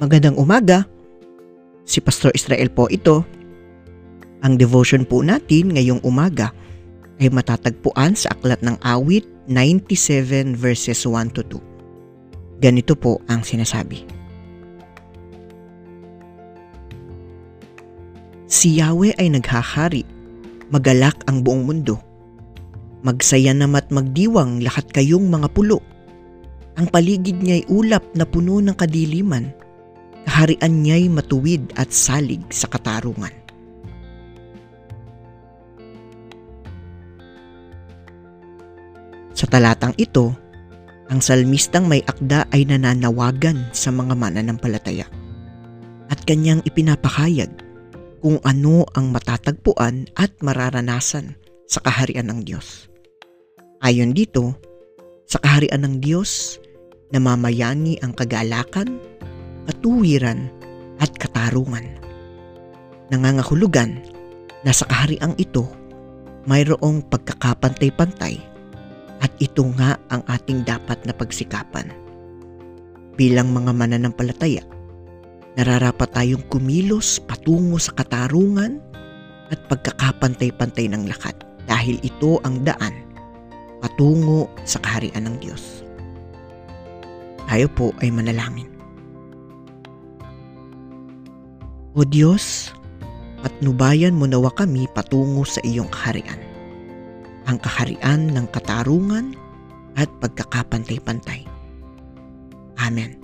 Magandang umaga. Si Pastor Israel po ito. Ang devotion po natin ngayong umaga ay matatagpuan sa aklat ng awit 97 verses 1 to 2. Ganito po ang sinasabi. Si Yahweh ay naghahari, magalak ang buong mundo. Magsaya namat magdiwang lahat kayong mga pulo. Ang paligid niya'y ulap na puno ng kadiliman. Kaharian niya'y matuwid at salig sa katarungan. Sa talatang ito, ang salmistang may akda ay nananawagan sa mga mananampalataya at kanyang ipinapahayag kung ano ang matatagpuan at mararanasan sa kaharian ng Diyos. Ayon dito, sa kaharian ng Diyos, namamayani ang kagalakan, katuwiran at katarungan. Nangangahulugan na sa kahariang ito, mayroong pagkakapantay-pantay at ito nga ang ating dapat na pagsikapan. Bilang mga mananampalataya, nararapat tayong kumilos patungo sa katarungan at pagkakapantay-pantay ng lakat dahil ito ang daan patungo sa kaharian ng Diyos. Tayo po ay manalangin. O Diyos, patnubayan mo nawa kami patungo sa iyong kaharian. Ang kaharian ng katarungan at pagkakapantay-pantay. Amen.